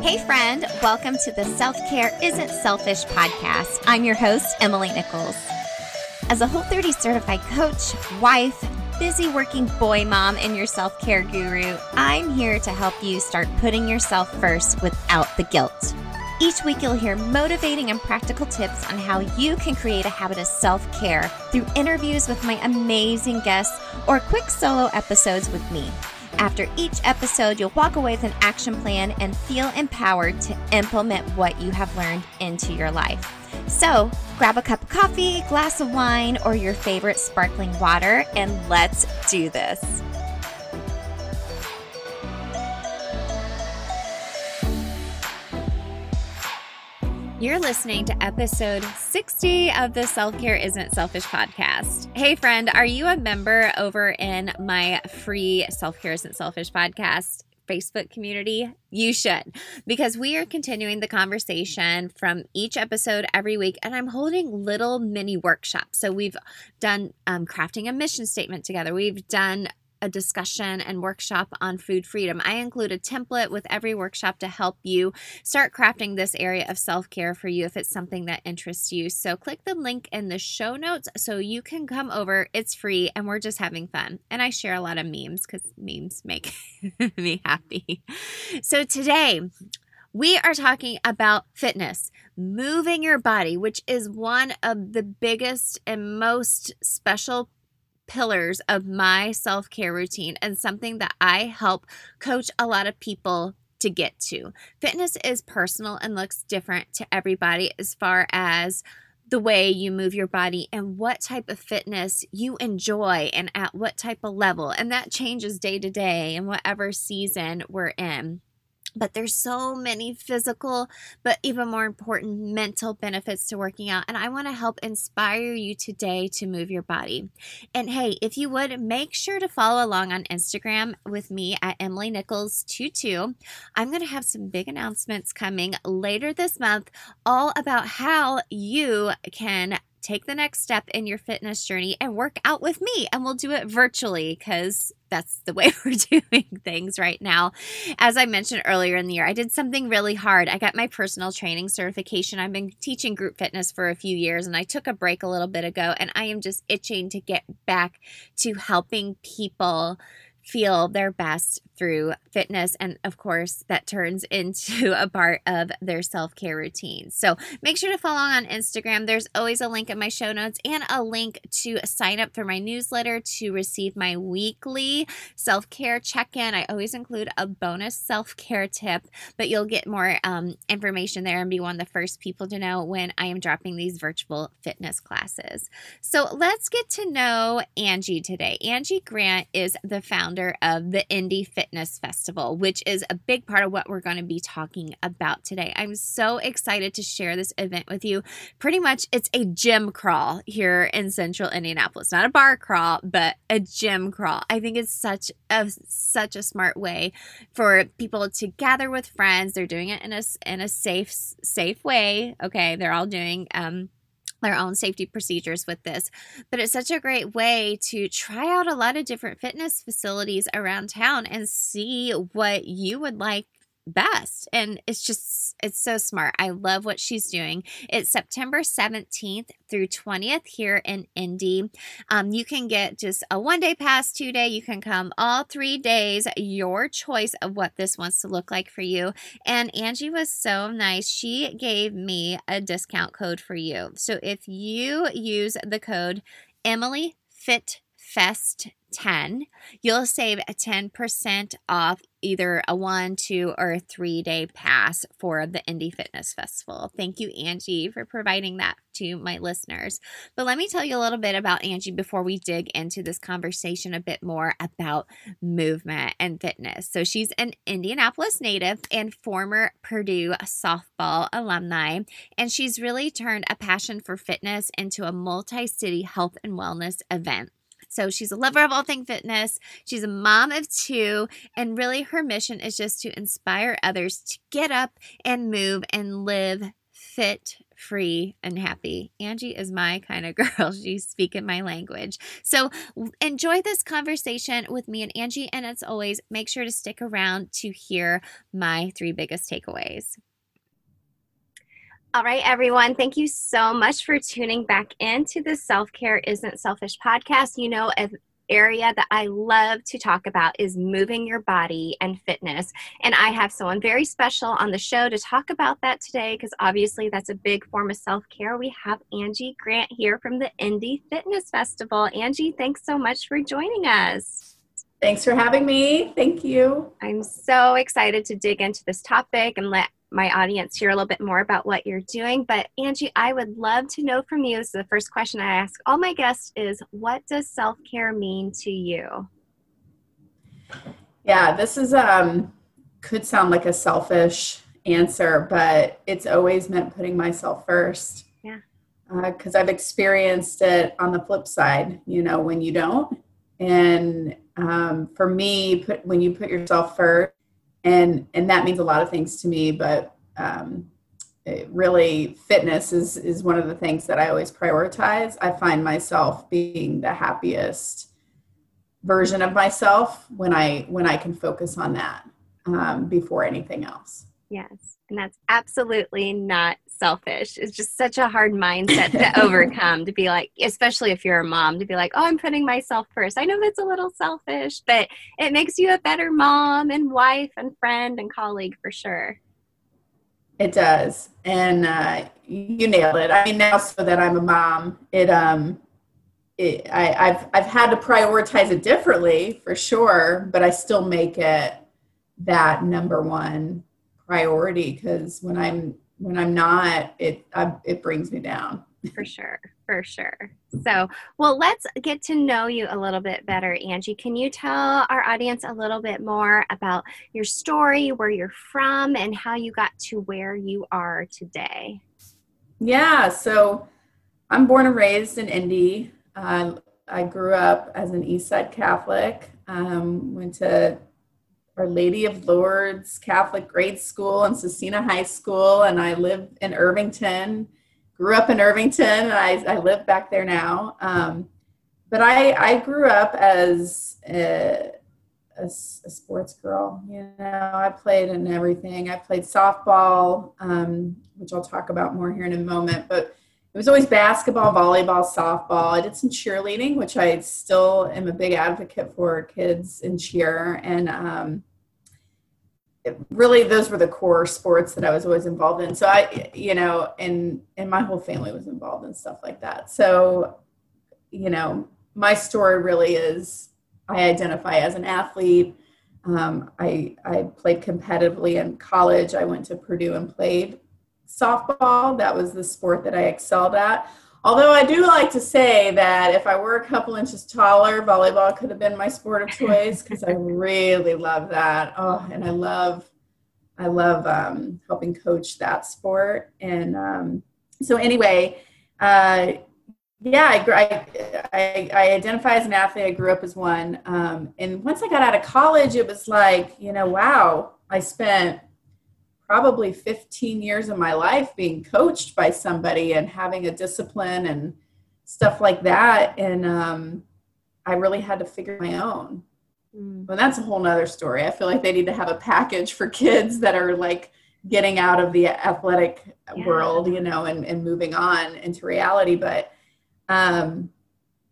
Hey, friend, welcome to the Self Care Isn't Selfish podcast. I'm your host, Emily Nichols. As a Whole 30 certified coach, wife, busy working boy mom, and your self care guru, I'm here to help you start putting yourself first without the guilt. Each week, you'll hear motivating and practical tips on how you can create a habit of self care through interviews with my amazing guests or quick solo episodes with me. After each episode, you'll walk away with an action plan and feel empowered to implement what you have learned into your life. So, grab a cup of coffee, glass of wine, or your favorite sparkling water, and let's do this. You're listening to episode 60 of the Self Care Isn't Selfish podcast. Hey, friend, are you a member over in my free Self Care Isn't Selfish podcast? Facebook community, you should, because we are continuing the conversation from each episode every week, and I'm holding little mini workshops. So, we've done um, crafting a mission statement together, we've done a discussion and workshop on food freedom. I include a template with every workshop to help you start crafting this area of self care for you if it's something that interests you. So, click the link in the show notes so you can come over. It's free and we're just having fun. And I share a lot of memes because memes make me happy. So, today, we are talking about fitness, moving your body, which is one of the biggest and most special pillars of my self care routine and something that I help coach a lot of people to get to. Fitness is personal and looks different to everybody as far as the way you move your body and what type of fitness you enjoy and at what type of level. And that changes day to day and whatever season we're in but there's so many physical but even more important mental benefits to working out and i want to help inspire you today to move your body and hey if you would make sure to follow along on instagram with me at emily nichols 22 i'm going to have some big announcements coming later this month all about how you can take the next step in your fitness journey and work out with me. And we'll do it virtually because that's the way we're doing things right now. As I mentioned earlier in the year, I did something really hard. I got my personal training certification. I've been teaching group fitness for a few years and I took a break a little bit ago and I am just itching to get back to helping people feel their best through fitness. And of course, that turns into a part of their self care routine. So make sure to follow on Instagram. There's always a link in my show notes and a link to sign up for my newsletter to receive my weekly self care check in. I always include a bonus self care tip, but you'll get more um, information there and be one of the first people to know when I am dropping these virtual fitness classes. So let's get to know Angie today. Angie Grant is the founder of the Indy Fit Fitness Festival, which is a big part of what we're going to be talking about today. I'm so excited to share this event with you. Pretty much, it's a gym crawl here in central Indianapolis. Not a bar crawl, but a gym crawl. I think it's such a such a smart way for people to gather with friends. They're doing it in a in a safe safe way. Okay, they're all doing um their own safety procedures with this. But it's such a great way to try out a lot of different fitness facilities around town and see what you would like best. And it's just, it's so smart. I love what she's doing. It's September 17th through 20th here in Indy. Um, you can get just a one day pass, two day. You can come all three days, your choice of what this wants to look like for you. And Angie was so nice. She gave me a discount code for you. So if you use the code Emily Fit Fest 10, you'll save 10% off either a one, two, or three day pass for the Indy Fitness Festival. Thank you, Angie, for providing that to my listeners. But let me tell you a little bit about Angie before we dig into this conversation a bit more about movement and fitness. So, she's an Indianapolis native and former Purdue softball alumni, and she's really turned a passion for fitness into a multi city health and wellness event. So she's a lover of all things fitness. She's a mom of two. And really, her mission is just to inspire others to get up and move and live fit free, and happy. Angie is my kind of girl. She's speaking my language. So enjoy this conversation with me and Angie. And as always, make sure to stick around to hear my three biggest takeaways. All right, everyone. Thank you so much for tuning back into the Self Care Isn't Selfish podcast. You know, an area that I love to talk about is moving your body and fitness. And I have someone very special on the show to talk about that today because obviously that's a big form of self care. We have Angie Grant here from the Indy Fitness Festival. Angie, thanks so much for joining us. Thanks for having me. Thank you. I'm so excited to dig into this topic and let my audience hear a little bit more about what you're doing. But Angie, I would love to know from you. So the first question I ask all my guests is what does self-care mean to you? Yeah, this is um could sound like a selfish answer, but it's always meant putting myself first. Yeah. Because uh, I've experienced it on the flip side, you know, when you don't. And um, for me, put, when you put yourself first, and and that means a lot of things to me but um, really fitness is is one of the things that i always prioritize. I find myself being the happiest version of myself when i when i can focus on that um, before anything else. Yes and that's absolutely not selfish. It's just such a hard mindset to overcome to be like, especially if you're a mom, to be like, oh, I'm putting myself first. I know that's a little selfish, but it makes you a better mom and wife and friend and colleague for sure. It does. And uh, you nailed it. I mean, now so that I'm a mom, it, um, it, I, I've, I've had to prioritize it differently for sure, but I still make it that number one priority because when I'm when I'm not, it I, it brings me down. For sure, for sure. So, well, let's get to know you a little bit better, Angie. Can you tell our audience a little bit more about your story, where you're from, and how you got to where you are today? Yeah, so I'm born and raised in Indy. Uh, I grew up as an East Side Catholic. Um, went to our Lady of Lourdes Catholic Grade School and Scecina High School, and I live in Irvington. Grew up in Irvington, and I, I live back there now. Um, but I, I grew up as a, a, a, sports girl. You know, I played in everything. I played softball, um, which I'll talk about more here in a moment. But it was always basketball, volleyball, softball. I did some cheerleading, which I still am a big advocate for kids in cheer. And um, really those were the core sports that I was always involved in. So I, you know, and and my whole family was involved in stuff like that. So, you know, my story really is I identify as an athlete. Um, I I played competitively in college. I went to Purdue and played softball. That was the sport that I excelled at. Although I do like to say that if I were a couple inches taller, volleyball could have been my sport of choice because I really love that. Oh, and I love, I love um, helping coach that sport. And um, so anyway, uh, yeah, I, I, I, identify as an athlete. I grew up as one. Um, and once I got out of college, it was like, you know, wow, I spent probably 15 years of my life being coached by somebody and having a discipline and stuff like that. And um, I really had to figure my own. Mm. Well, that's a whole nother story. I feel like they need to have a package for kids that are like getting out of the athletic yeah. world, you know, and, and moving on into reality. But um,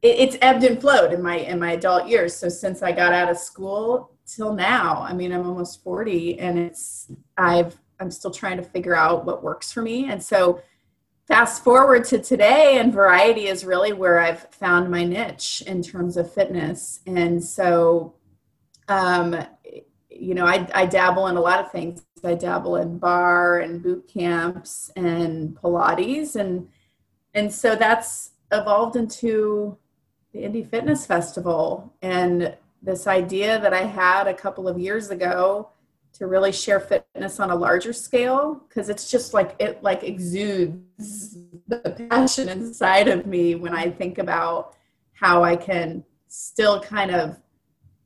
it, it's ebbed and flowed in my in my adult years. So since I got out of school till now, I mean, I'm almost 40, and it's I've I'm still trying to figure out what works for me. And so fast forward to today and variety is really where I've found my niche in terms of fitness. And so um, you know, I, I dabble in a lot of things. I dabble in barre and boot camps and Pilates and and so that's evolved into the Indy Fitness Festival and this idea that I had a couple of years ago to really share fitness on a larger scale because it's just like it like exudes the passion inside of me when I think about how I can still kind of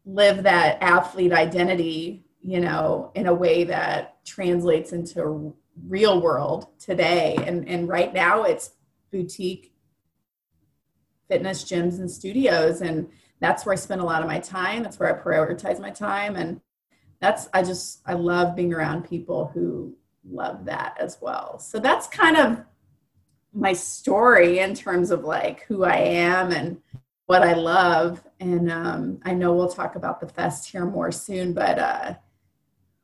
live that athlete identity, you know, in a way that translates into real world today. And, and right now it's boutique fitness gyms and studios. And that's where I spend a lot of my time. That's where I prioritize my time. And that's, I just, I love being around people who love that as well. So that's kind of my story in terms of like who I am and what I love. And um, I know we'll talk about the fest here more soon, but uh,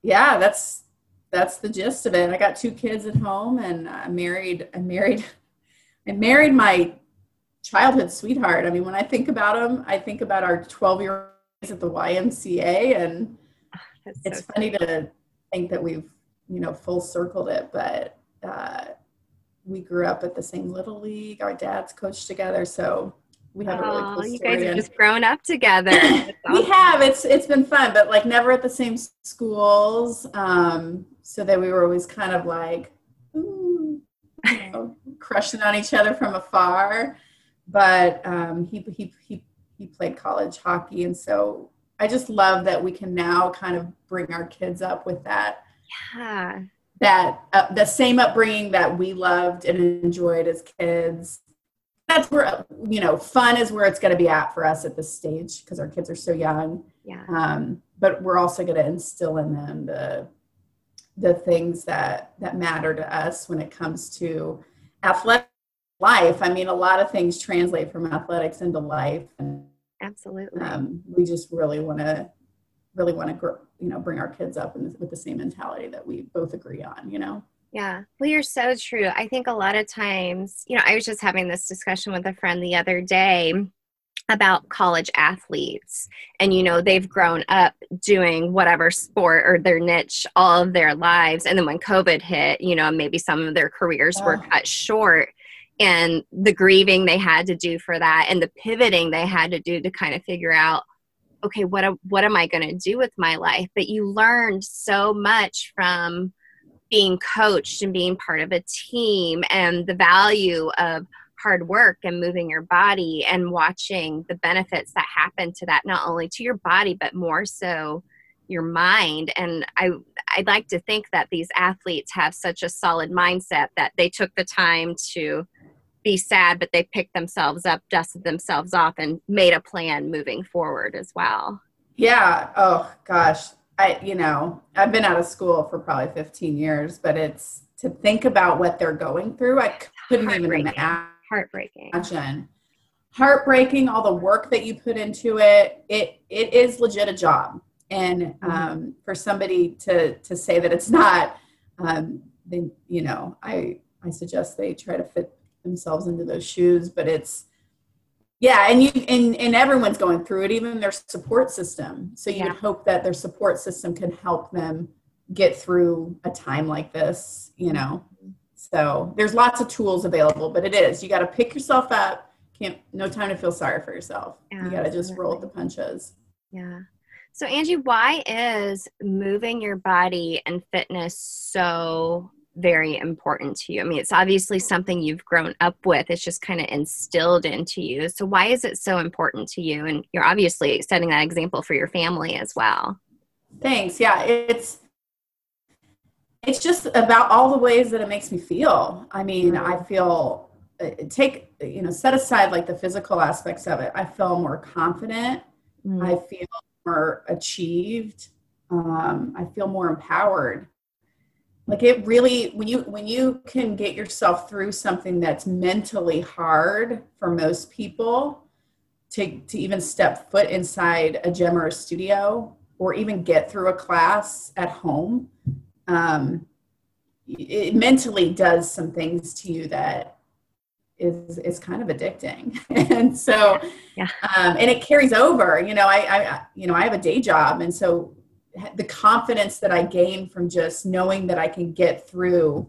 yeah, that's that's the gist of it. I got two kids at home, and I married. I married. I married my childhood sweetheart. I mean, when I think about him, I think about our 12 year olds at the YMCA, and oh, it's so funny to think that we've you know full circled it, but. Uh, we grew up at the same little league. Our dads coached together, so we have oh, a really cool. You guys have just grown up together. Awesome. we have. It's it's been fun, but like never at the same schools. Um, so that we were always kind of like, ooh, you know, crushing on each other from afar. But um, he he he he played college hockey, and so I just love that we can now kind of bring our kids up with that. Yeah. That uh, the same upbringing that we loved and enjoyed as kids. That's where you know fun is where it's going to be at for us at this stage because our kids are so young. Yeah. Um, but we're also going to instill in them the the things that that matter to us when it comes to athletic life. I mean a lot of things translate from athletics into life and absolutely um, we just really want to really want to grow, you know, bring our kids up in, with the same mentality that we both agree on, you know? Yeah. Well, you're so true. I think a lot of times, you know, I was just having this discussion with a friend the other day about college athletes and you know they've grown up doing whatever sport or their niche all of their lives and then when covid hit you know maybe some of their careers were cut short and the grieving they had to do for that and the pivoting they had to do to kind of figure out okay what what am i going to do with my life? But you learned so much from being coached and being part of a team and the value of hard work and moving your body and watching the benefits that happen to that not only to your body but more so your mind. And i i'd like to think that these athletes have such a solid mindset that they took the time to be sad, but they picked themselves up, dusted themselves off, and made a plan moving forward as well. Yeah. Oh gosh. I, you know, I've been out of school for probably 15 years, but it's to think about what they're going through. I couldn't even imagine. Heartbreaking. Imagine. Heartbreaking. All the work that you put into it. It it is legit a job, and mm-hmm. um, for somebody to to say that it's not, um, then you know, I I suggest they try to fit themselves into those shoes but it's yeah and you and, and everyone's going through it even their support system. So you yeah. would hope that their support system can help them get through a time like this you know? So there's lots of tools available but it is. You got to pick yourself up. Can't no time to feel sorry for yourself. Yeah, you got to just roll with the punches. Yeah. So angie why is moving your body and fitness so very important to you? I mean, it's obviously something you've grown up with, it's just kind of instilled into you. So, why is it so important to you? And you're obviously setting that example for your family as well. Thanks. Yeah, it's it's just about all the ways that it makes me feel. I mean, I feel uh, take you know set aside like the physical aspects of it. I feel more confident. Mm. I feel more achieved. Um, I feel more empowered like it really when you when you can get yourself through something that's mentally hard for most people to to even step foot inside a gym or a studio or even get through a class at home um, it mentally does some things to you that is is kind of addicting and so yeah. um, and it carries over you know I, I you know i have a day job and so the confidence that I gain from just knowing that I can get through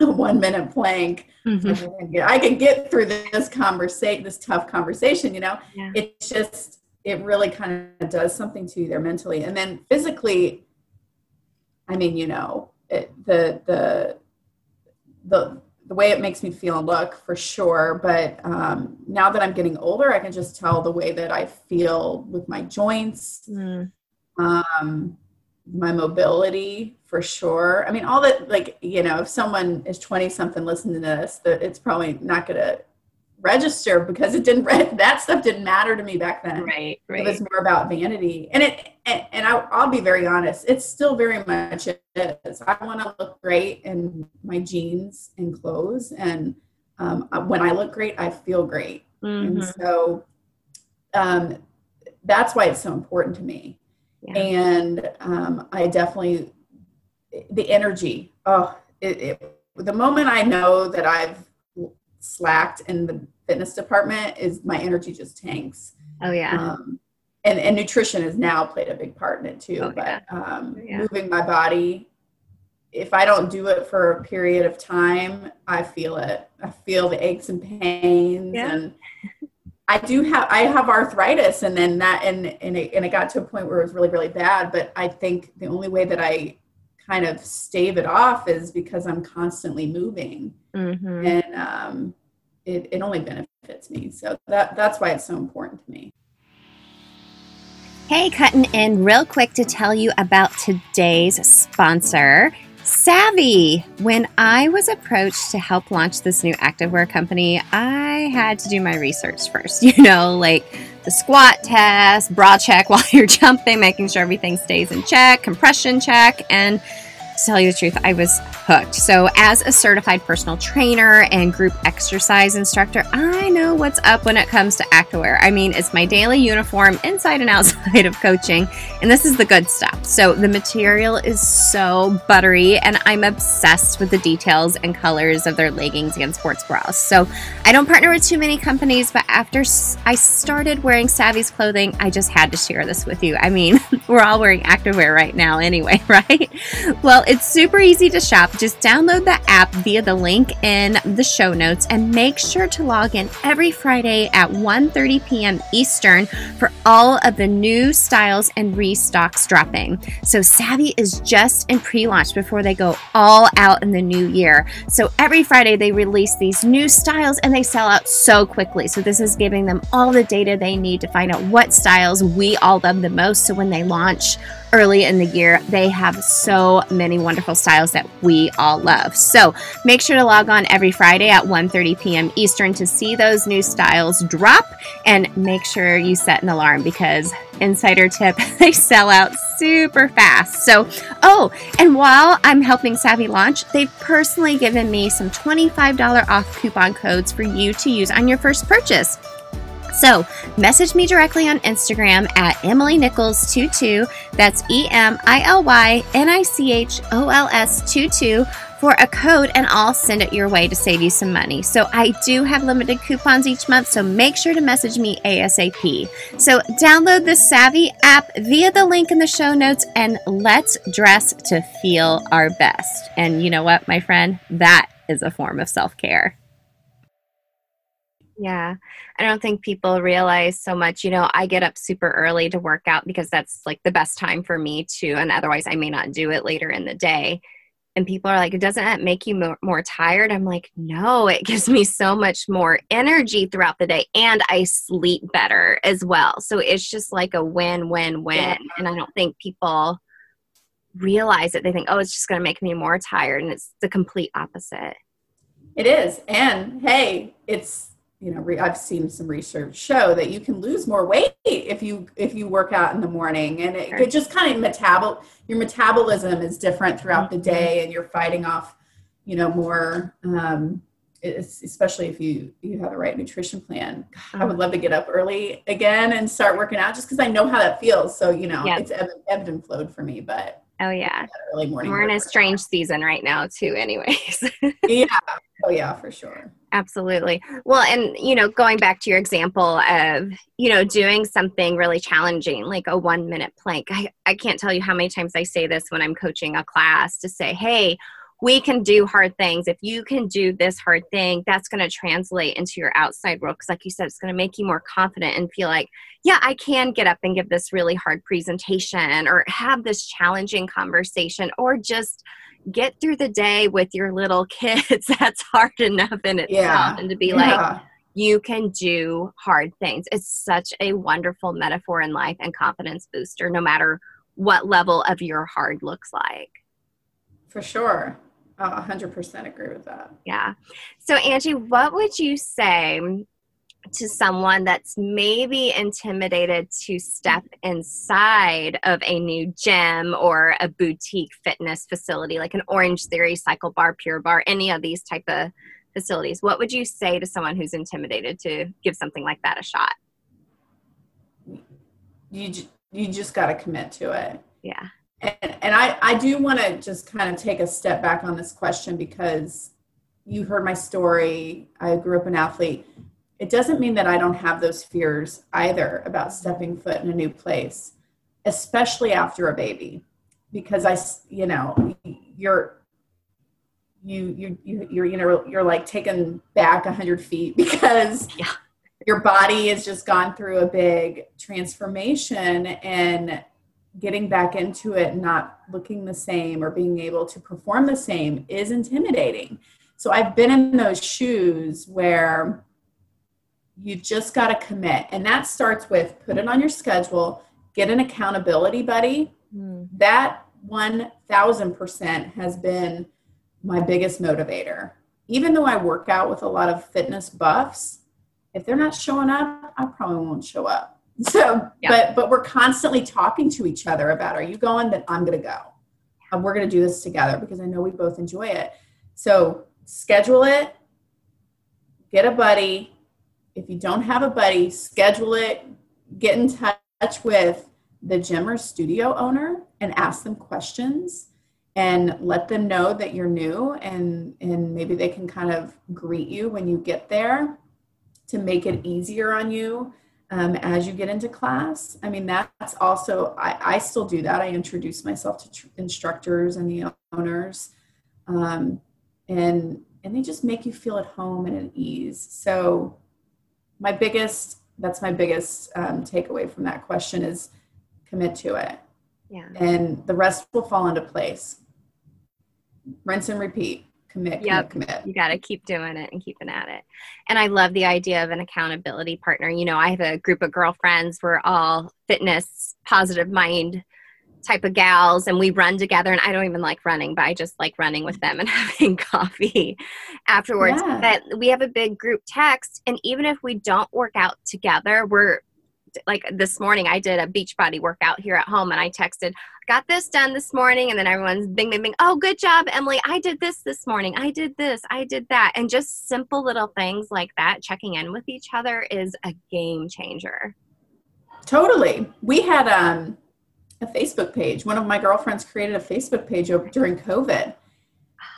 a one minute plank. Mm-hmm. I can get through this conversation, this tough conversation, you know, yeah. it's just, it really kind of does something to you there mentally. And then physically, I mean, you know, it, the, the, the, the way it makes me feel and look for sure. But um, now that I'm getting older, I can just tell the way that I feel with my joints. Mm um, my mobility for sure. I mean, all that, like, you know, if someone is 20 something listening to this, that it's probably not going to register because it didn't, that stuff didn't matter to me back then. Right, right. It was more about vanity. And it, and, and I, I'll be very honest, it's still very much is. I want to look great in my jeans and clothes. And um, when I look great, I feel great. Mm-hmm. And so um, that's why it's so important to me yeah. and um, I definitely the energy. Oh, it, it, the moment I know that I've slacked in the fitness department is my energy just tanks. Oh yeah. Um, and and nutrition has now played a big part in it too. Oh, but yeah. Um, yeah. moving my body, if I don't do it for a period of time, I feel it. I feel the aches and pains yeah. and I do have I have arthritis and then that and and it, and it got to a point where it was really really bad but I think the only way that I kind of stave it off is because I'm constantly moving mm-hmm. and um, it, it only benefits me so that that's why it's so important to me. Hey, cutting in real quick to tell you about today's sponsor. Savvy. When I was approached to help launch this new activewear company, I had to do my research first. You know, like the squat test, bra check while you're jumping, making sure everything stays in check, compression check, and to tell you the truth, I was hooked. So, as a certified personal trainer and group exercise instructor, I know what's up when it comes to activewear. I mean, it's my daily uniform inside and outside of coaching, and this is the good stuff. So, the material is so buttery, and I'm obsessed with the details and colors of their leggings and sports bras. So, I don't partner with too many companies, but after I started wearing Savvy's clothing, I just had to share this with you. I mean, we're all wearing activewear right now, anyway, right? Well, it's super easy to shop. Just download the app via the link in the show notes and make sure to log in every Friday at 1:30 p.m. Eastern for all of the new styles and restocks dropping. So Savvy is just in pre-launch before they go all out in the new year. So every Friday they release these new styles and they sell out so quickly. So this is giving them all the data they need to find out what styles we all love the most so when they launch early in the year. They have so many wonderful styles that we all love. So make sure to log on every Friday at 1:30 p.m. Eastern to see those new styles drop and make sure you set an alarm because insider tip, they sell out super fast. So, oh, and while I'm helping Savvy launch, they've personally given me some $25 off coupon codes for you to use on your first purchase. So message me directly on Instagram at Emily Nichols 22. That's E M I L Y N I C H O L S 22 for a code and I'll send it your way to save you some money. So I do have limited coupons each month, so make sure to message me ASAP. So download the Savvy app via the link in the show notes and let's dress to feel our best. And you know what, my friend? That is a form of self care. Yeah. I don't think people realize so much. You know, I get up super early to work out because that's like the best time for me to, and otherwise I may not do it later in the day. And people are like, doesn't that make you more, more tired? I'm like, no, it gives me so much more energy throughout the day and I sleep better as well. So it's just like a win, win, win. Yeah. And I don't think people realize it. They think, oh, it's just going to make me more tired. And it's the complete opposite. It is. And hey, it's you know re- i've seen some research show that you can lose more weight if you if you work out in the morning and it, it just kind of metabol your metabolism is different throughout the day and you're fighting off you know more um, especially if you you have the right nutrition plan i would love to get up early again and start working out just because i know how that feels so you know it's ebbed, ebbed and flowed for me but Oh yeah. Early morning. We're in a strange season right now too, anyways. yeah. Oh yeah, for sure. Absolutely. Well, and you know, going back to your example of, you know, doing something really challenging, like a one minute plank. I, I can't tell you how many times I say this when I'm coaching a class to say, hey, we can do hard things. If you can do this hard thing, that's going to translate into your outside world. Because, like you said, it's going to make you more confident and feel like, yeah, I can get up and give this really hard presentation or have this challenging conversation or just get through the day with your little kids. that's hard enough in itself. Yeah. And to be yeah. like, you can do hard things. It's such a wonderful metaphor in life and confidence booster, no matter what level of your hard looks like. For sure. I 100% agree with that. Yeah. So, Angie, what would you say to someone that's maybe intimidated to step inside of a new gym or a boutique fitness facility like an Orange Theory, Cycle Bar, Pure Barre any of these type of facilities? What would you say to someone who's intimidated to give something like that a shot? You you just got to commit to it. Yeah. And, and I, I do want to just kind of take a step back on this question because you heard my story. I grew up an athlete. It doesn't mean that I don't have those fears either about stepping foot in a new place, especially after a baby, because I, you know, you're, you, you, you, you're, you know, you're like taken back a hundred feet because yeah. your body has just gone through a big transformation and getting back into it not looking the same or being able to perform the same is intimidating. So I've been in those shoes where you just got to commit. And that starts with put it on your schedule, get an accountability buddy. Mm. That 1000% has been my biggest motivator. Even though I work out with a lot of fitness buffs, if they're not showing up, I probably won't show up. So, yeah. but but we're constantly talking to each other about, are you going? Then I'm going to go. And we're going to do this together because I know we both enjoy it. So schedule it. Get a buddy. If you don't have a buddy, schedule it. Get in touch with the gym or studio owner and ask them questions and let them know that you're new and and maybe they can kind of greet you when you get there to make it easier on you um, as you get into class. I mean, that's also, I, I still do that. I introduce myself to tr- instructors and the owners. Um, and, and they just make you feel at home and at ease. So my biggest, that's my biggest um, takeaway from that question is commit to it. Yeah. And the rest will fall into place. Rinse and repeat commit, yep. commit, commit. You got to keep doing it and keeping at it. And I love the idea of an accountability partner. You know, I have a group of girlfriends. We're all fitness, positive mind type of gals and we run together and I don't even like running, but I just like running with them and having coffee afterwards. Yeah. But we have a big group text and even if we don't work out together, we're like this morning I did a beach body workout here at home and I texted, got this done this morning. And then everyone's bing, bing, bing. Oh, good job, Emily. I did this this morning. I did this. I did that. And just simple little things like that, checking in with each other is a game changer. Totally. We had um, a Facebook page. One of my girlfriends created a Facebook page during COVID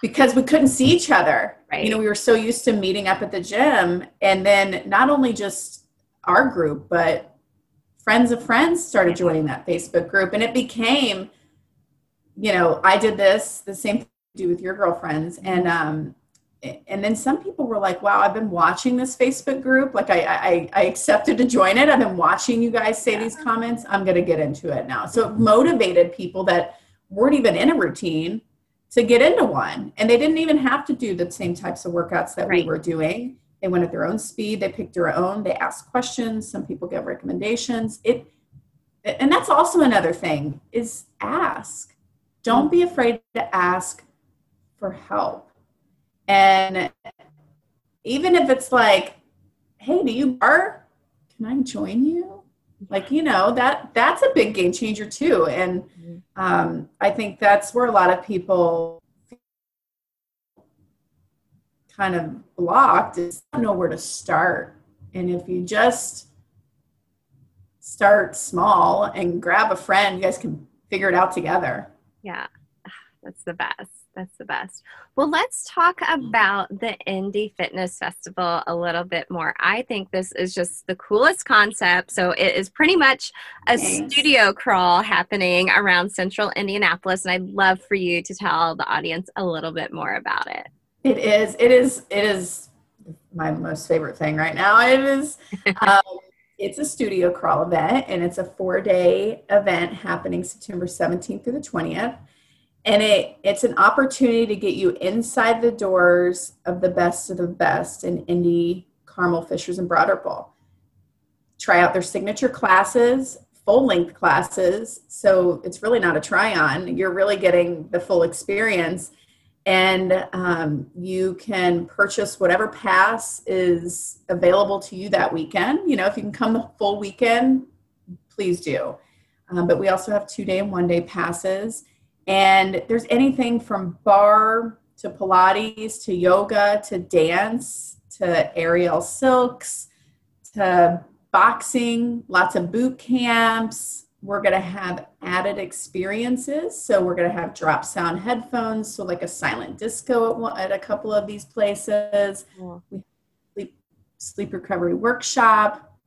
because we couldn't see each other. Right. You know, we were so used to meeting up at the gym. And then not only just our group, but friends of friends started joining that Facebook group and it became, you know, I did this, the same thing you do with your girlfriends. And um and then some people were like, wow, I've been watching this Facebook group. Like I I, I accepted to join it. I've been watching you guys say yeah. these comments. I'm gonna get into it now. So it motivated people that weren't even in a routine to get into one. And they didn't even have to do the same types of workouts that right. we were doing they went at their own speed they picked their own they asked questions some people give recommendations it and that's also another thing is ask don't be afraid to ask for help and even if it's like hey do you are can i join you like you know that that's a big game changer too and mm-hmm. um, i think that's where a lot of people kind of blocked is don't know where to start. And if you just start small and grab a friend, you guys can figure it out together. Yeah, that's the best. That's the best. Well, let's talk about the Indy Fitness Festival a little bit more. I think this is just the coolest concept. So, it is pretty much a Thanks. studio crawl happening around central Indianapolis. And I'd love for you to tell the audience a little bit more about it. It is. It is. It is my most favorite thing right now. It is. Um, it's a studio crawl event, and it's a four-day event happening September 17th through the 20th. And it it's an opportunity to get you inside the doors of the best of the best in Indy, Carmel, Fishers, and Ripple. Try out their signature classes, full length classes. So it's really not a try on. You're really getting the full experience. And um, you can purchase whatever pass is available to you that weekend. You know, if you can come the full weekend, please do. Um, but we also have two day and one day passes. And there's anything from barre to Pilates to yoga to dance to aerial silks to boxing, lots of boot camps. We're going to have added experiences. So we're going to have drop sound headphones, so like a silent disco at, at a couple of these places. Yeah. We sleep, sleep recovery workshop.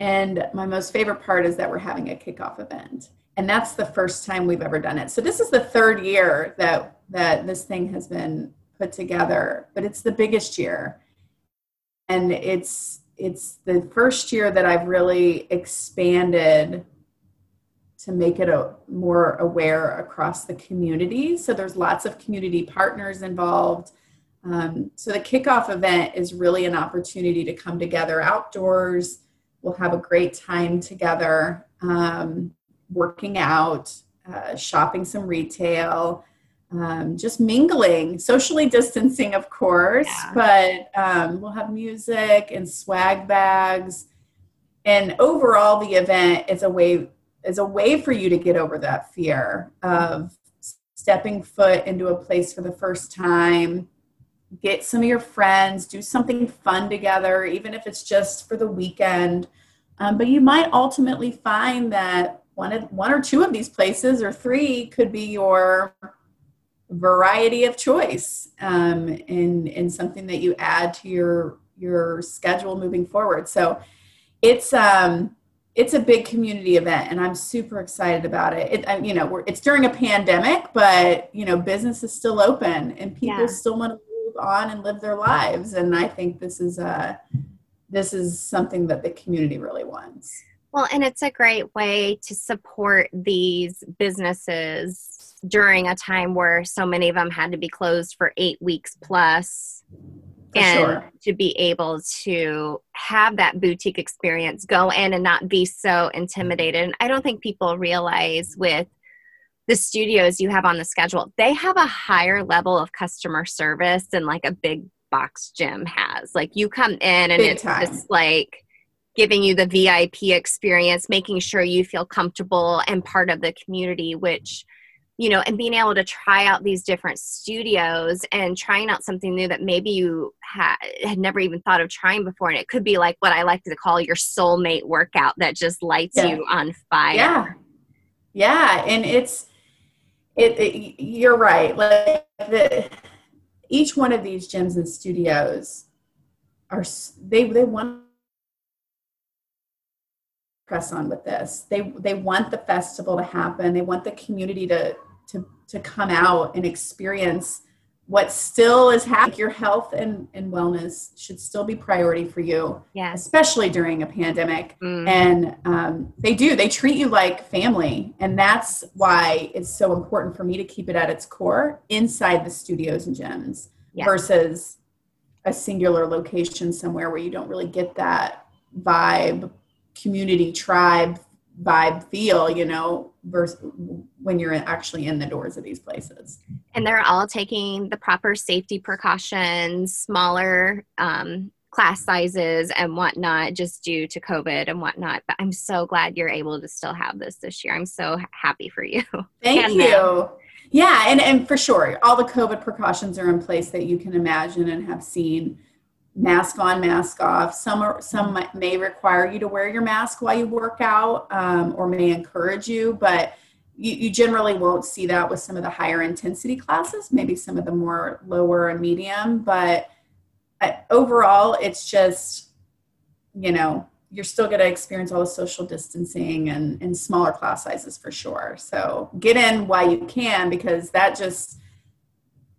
And my most favorite part is that we're having a kickoff event. And that's the first time we've ever done it. So this is the third year that that this thing has been put together, but it's the biggest year. And it's it's the first year that I've really expanded to make it a, more aware across the community. So there's lots of community partners involved. Um, so the kickoff event is really an opportunity to come together outdoors. We'll have a great time together, um, working out, uh, shopping some retail, um, just mingling, socially distancing, of course, yeah. but um, we'll have music and swag bags. And overall, the event is a way is a way for you to get over that fear of stepping foot into a place for the first time. Get some of your friends, do something fun together, even if it's just for the weekend. Um, but you might ultimately find that one of one or two of these places or three could be your variety of choice um, in in something that you add to your your schedule moving forward. So it's um it's a big community event and i'm super excited about it, it you know it's during a pandemic but you know business is still open and people yeah. still want to move on and live their lives and i think this is a this is something that the community really wants well and it's a great way to support these businesses during a time where so many of them had to be closed for eight weeks plus for and sure. to be able to have that boutique experience go in and not be so intimidated and i don't think people realize with the studios you have on the schedule they have a higher level of customer service than like a big box gym has like you come in and big it's time. just like giving you the vip experience making sure you feel comfortable and part of the community which you know, and being able to try out these different studios and trying out something new that maybe you had, had never even thought of trying before. And it could be like what I like to call your soulmate workout that just lights yeah. you on fire. Yeah. Yeah. And it's, it, it you're right. Like the, each one of these gyms and studios are, they, they want press on with this. They they want the festival to happen. They want the community to to to come out and experience what still is happening. Your health and, and wellness should still be priority for you, yeah. especially during a pandemic. Mm. And um, they do, they treat you like family. And that's why it's so important for me to keep it at its core inside the studios and gyms yeah. versus a singular location somewhere where you don't really get that vibe, community, tribe vibe feel, you know, versus when you're actually in the doors of these places. And they're all taking the proper safety precautions, smaller um, class sizes and whatnot, just due to COVID and whatnot. But I'm so glad you're able to still have this this year. I'm so happy for you. Thank and you. Them. Yeah, and, and for sure, all the COVID precautions are in place that you can imagine and have seen mask on, mask off. Some are, some may require you to wear your mask while you work out, um, or may encourage you, but you, you, generally won't see that with some of the higher intensity classes. Maybe some of the more lower and medium, but uh, overall, it's just you know you're still going to experience all the social distancing and, and smaller class sizes for sure. So get in while you can because that just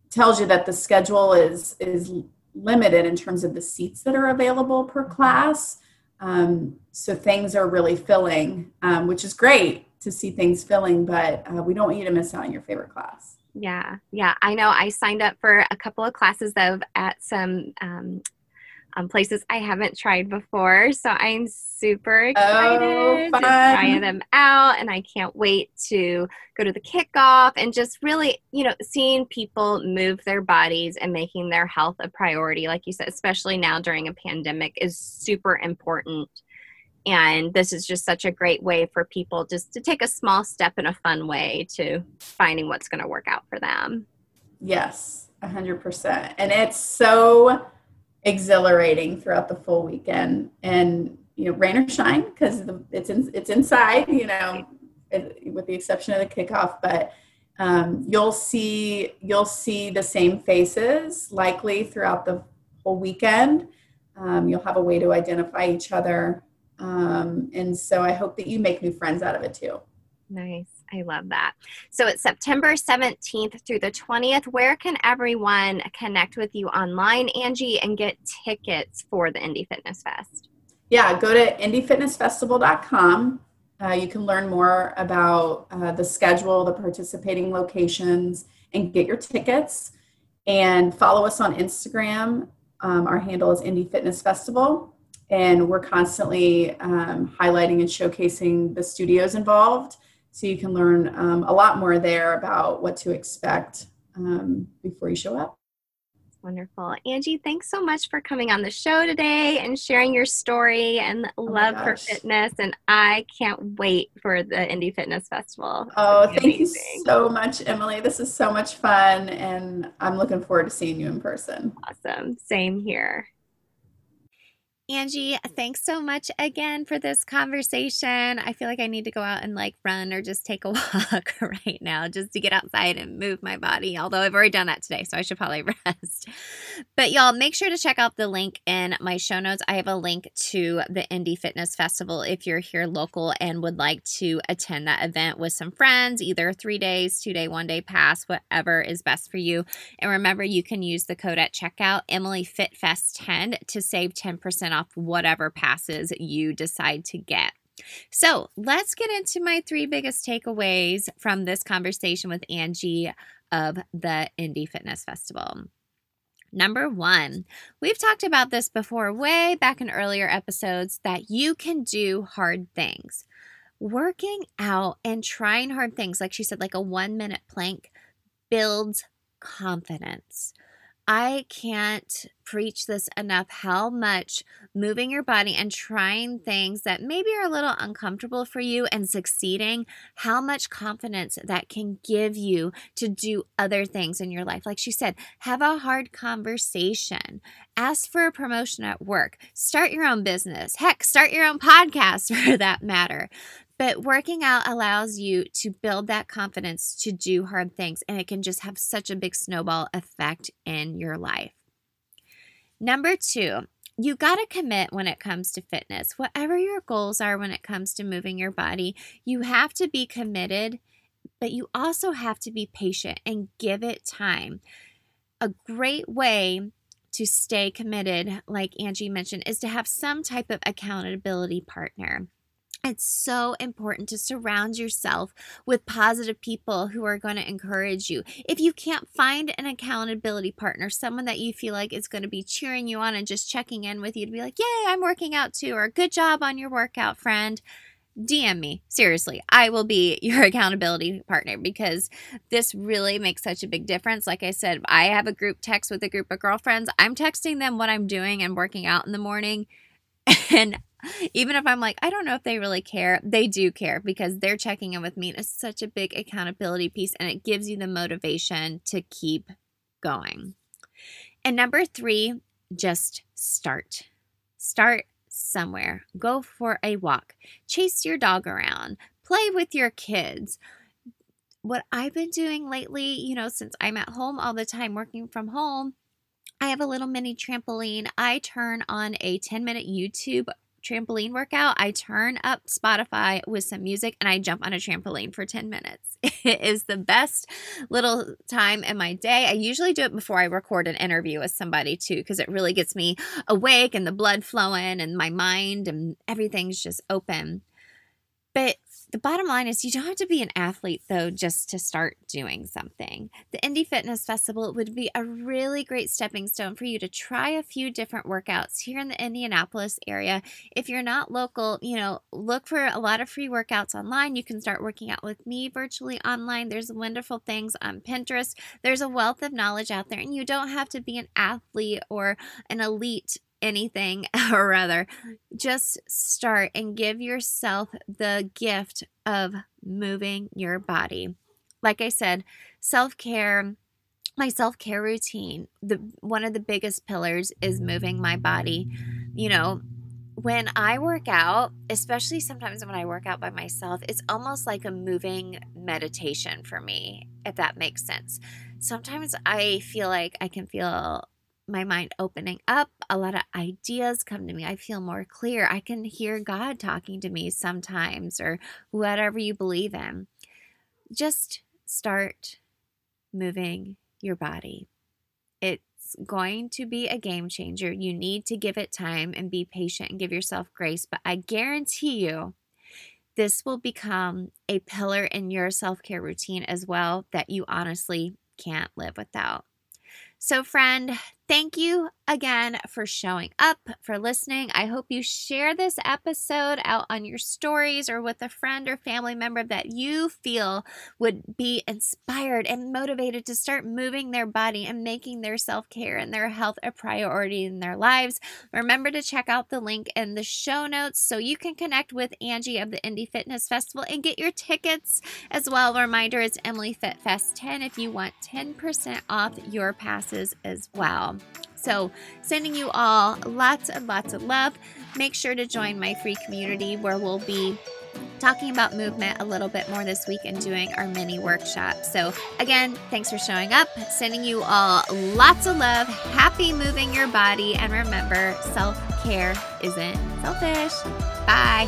tells you that the schedule is is limited in terms of the seats that are available per class. Um, so things are really filling, um, which is great to see things filling, but uh, we don't want you to miss out on your favorite class. Yeah, yeah. I know I signed up for a couple of classes of at some um, um, places I haven't tried before. So I'm super excited oh, to try them out. And I can't wait to go to the kickoff and just really, you know, seeing people move their bodies and making their health a priority, like you said, especially now during a pandemic, is super important. And this is just such a great way for people just to take a small step in a fun way to finding what's going to work out for them. Yes, 100%. And it's so exhilarating throughout the full weekend. And you know rain or shine because it's in, it's inside you know with the exception of the kickoff but um, you'll see you'll see the same faces likely throughout the whole weekend. Um, you'll have a way to identify each other. Um, and so i hope that you make new friends out of it too. Nice I love that. So it's September 17th through the 20th. Where can everyone connect with you online, Angie, and get tickets for the Indy Fitness Fest? Yeah, go to indyfitnessfestival.com. Uh, you can learn more about uh, the schedule, the participating locations, and get your tickets. And follow us on Instagram. Um, our handle is Indy Fitness Festival. And we're constantly um, highlighting and showcasing the studios involved so you can learn um, a lot more there about what to expect um, before you show up. Wonderful. Angie, thanks so much for coming on the show today and sharing your story and oh love for fitness. And I can't wait for the Indy Fitness Festival. Oh, thank you so much, Emily. This is so much fun. And I'm looking forward to seeing you in person. Awesome. Same here. Angie, thanks so much again for this conversation. I feel like I need to go out and like run or just take a walk right now just to get outside and move my body. Although I've already done that today, so I should probably rest. But y'all, make sure to check out the link in my show notes. I have a link to the Indy Fitness Festival if you're here local and would like to attend that event with some friends, either three days, two day, one day pass, whatever is best for you. And remember, you can use the code at checkout, EmilyFitFest10, to save 10% off off whatever passes you decide to get. So let's get into my three biggest takeaways from this conversation with Angie of the Indy Fitness Festival. Number one, we've talked about this before, way back in earlier episodes, that you can do hard things. Working out and trying hard things, like she said, like a one minute plank, builds confidence. I can't preach this enough how much moving your body and trying things that maybe are a little uncomfortable for you and succeeding, how much confidence that can give you to do other things in your life. Like she said, have a hard conversation, ask for a promotion at work, start your own business, heck, start your own podcast for that matter. But working out allows you to build that confidence to do hard things, and it can just have such a big snowball effect in your life. Number two, you got to commit when it comes to fitness. Whatever your goals are when it comes to moving your body, you have to be committed, but you also have to be patient and give it time. A great way to stay committed, like Angie mentioned, is to have some type of accountability partner. It's so important to surround yourself with positive people who are going to encourage you. If you can't find an accountability partner, someone that you feel like is going to be cheering you on and just checking in with you to be like, Yay, I'm working out too, or good job on your workout, friend. DM me. Seriously, I will be your accountability partner because this really makes such a big difference. Like I said, I have a group text with a group of girlfriends. I'm texting them what I'm doing and working out in the morning. And even if I'm like, I don't know if they really care, they do care because they're checking in with me. It's such a big accountability piece and it gives you the motivation to keep going. And number three, just start. Start somewhere. Go for a walk. Chase your dog around. Play with your kids. What I've been doing lately, you know, since I'm at home all the time working from home, I have a little mini trampoline. I turn on a 10 minute YouTube trampoline workout, I turn up Spotify with some music and I jump on a trampoline for 10 minutes. It is the best little time in my day. I usually do it before I record an interview with somebody too, because it really gets me awake and the blood flowing and my mind and everything's just open. But the bottom line is you don't have to be an athlete though just to start doing something. The Indy Fitness Festival would be a really great stepping stone for you to try a few different workouts here in the Indianapolis area. If you're not local, you know, look for a lot of free workouts online. You can start working out with me virtually online. There's wonderful things on Pinterest. There's a wealth of knowledge out there and you don't have to be an athlete or an elite anything or rather just start and give yourself the gift of moving your body. Like i said self-care my self-care routine the one of the biggest pillars is moving my body. You know when i work out especially sometimes when i work out by myself it's almost like a moving meditation for me if that makes sense. Sometimes i feel like i can feel my mind opening up. A lot of ideas come to me. I feel more clear. I can hear God talking to me sometimes, or whatever you believe in. Just start moving your body. It's going to be a game changer. You need to give it time and be patient and give yourself grace. But I guarantee you, this will become a pillar in your self care routine as well that you honestly can't live without. So, friend, thank you again for showing up, for listening. I hope you share this episode out on your stories or with a friend or family member that you feel would be inspired and motivated to start moving their body and making their self care and their health a priority in their lives. Remember to check out the link in the show notes so you can connect with Angie of the Indy Fitness Festival and get your tickets as well. Reminder it's Emily Fit Fest 10 if you want 10% off your passes as well. So, sending you all lots and lots of love. Make sure to join my free community where we'll be talking about movement a little bit more this week and doing our mini workshop. So, again, thanks for showing up. Sending you all lots of love. Happy moving your body. And remember, self care isn't selfish. Bye.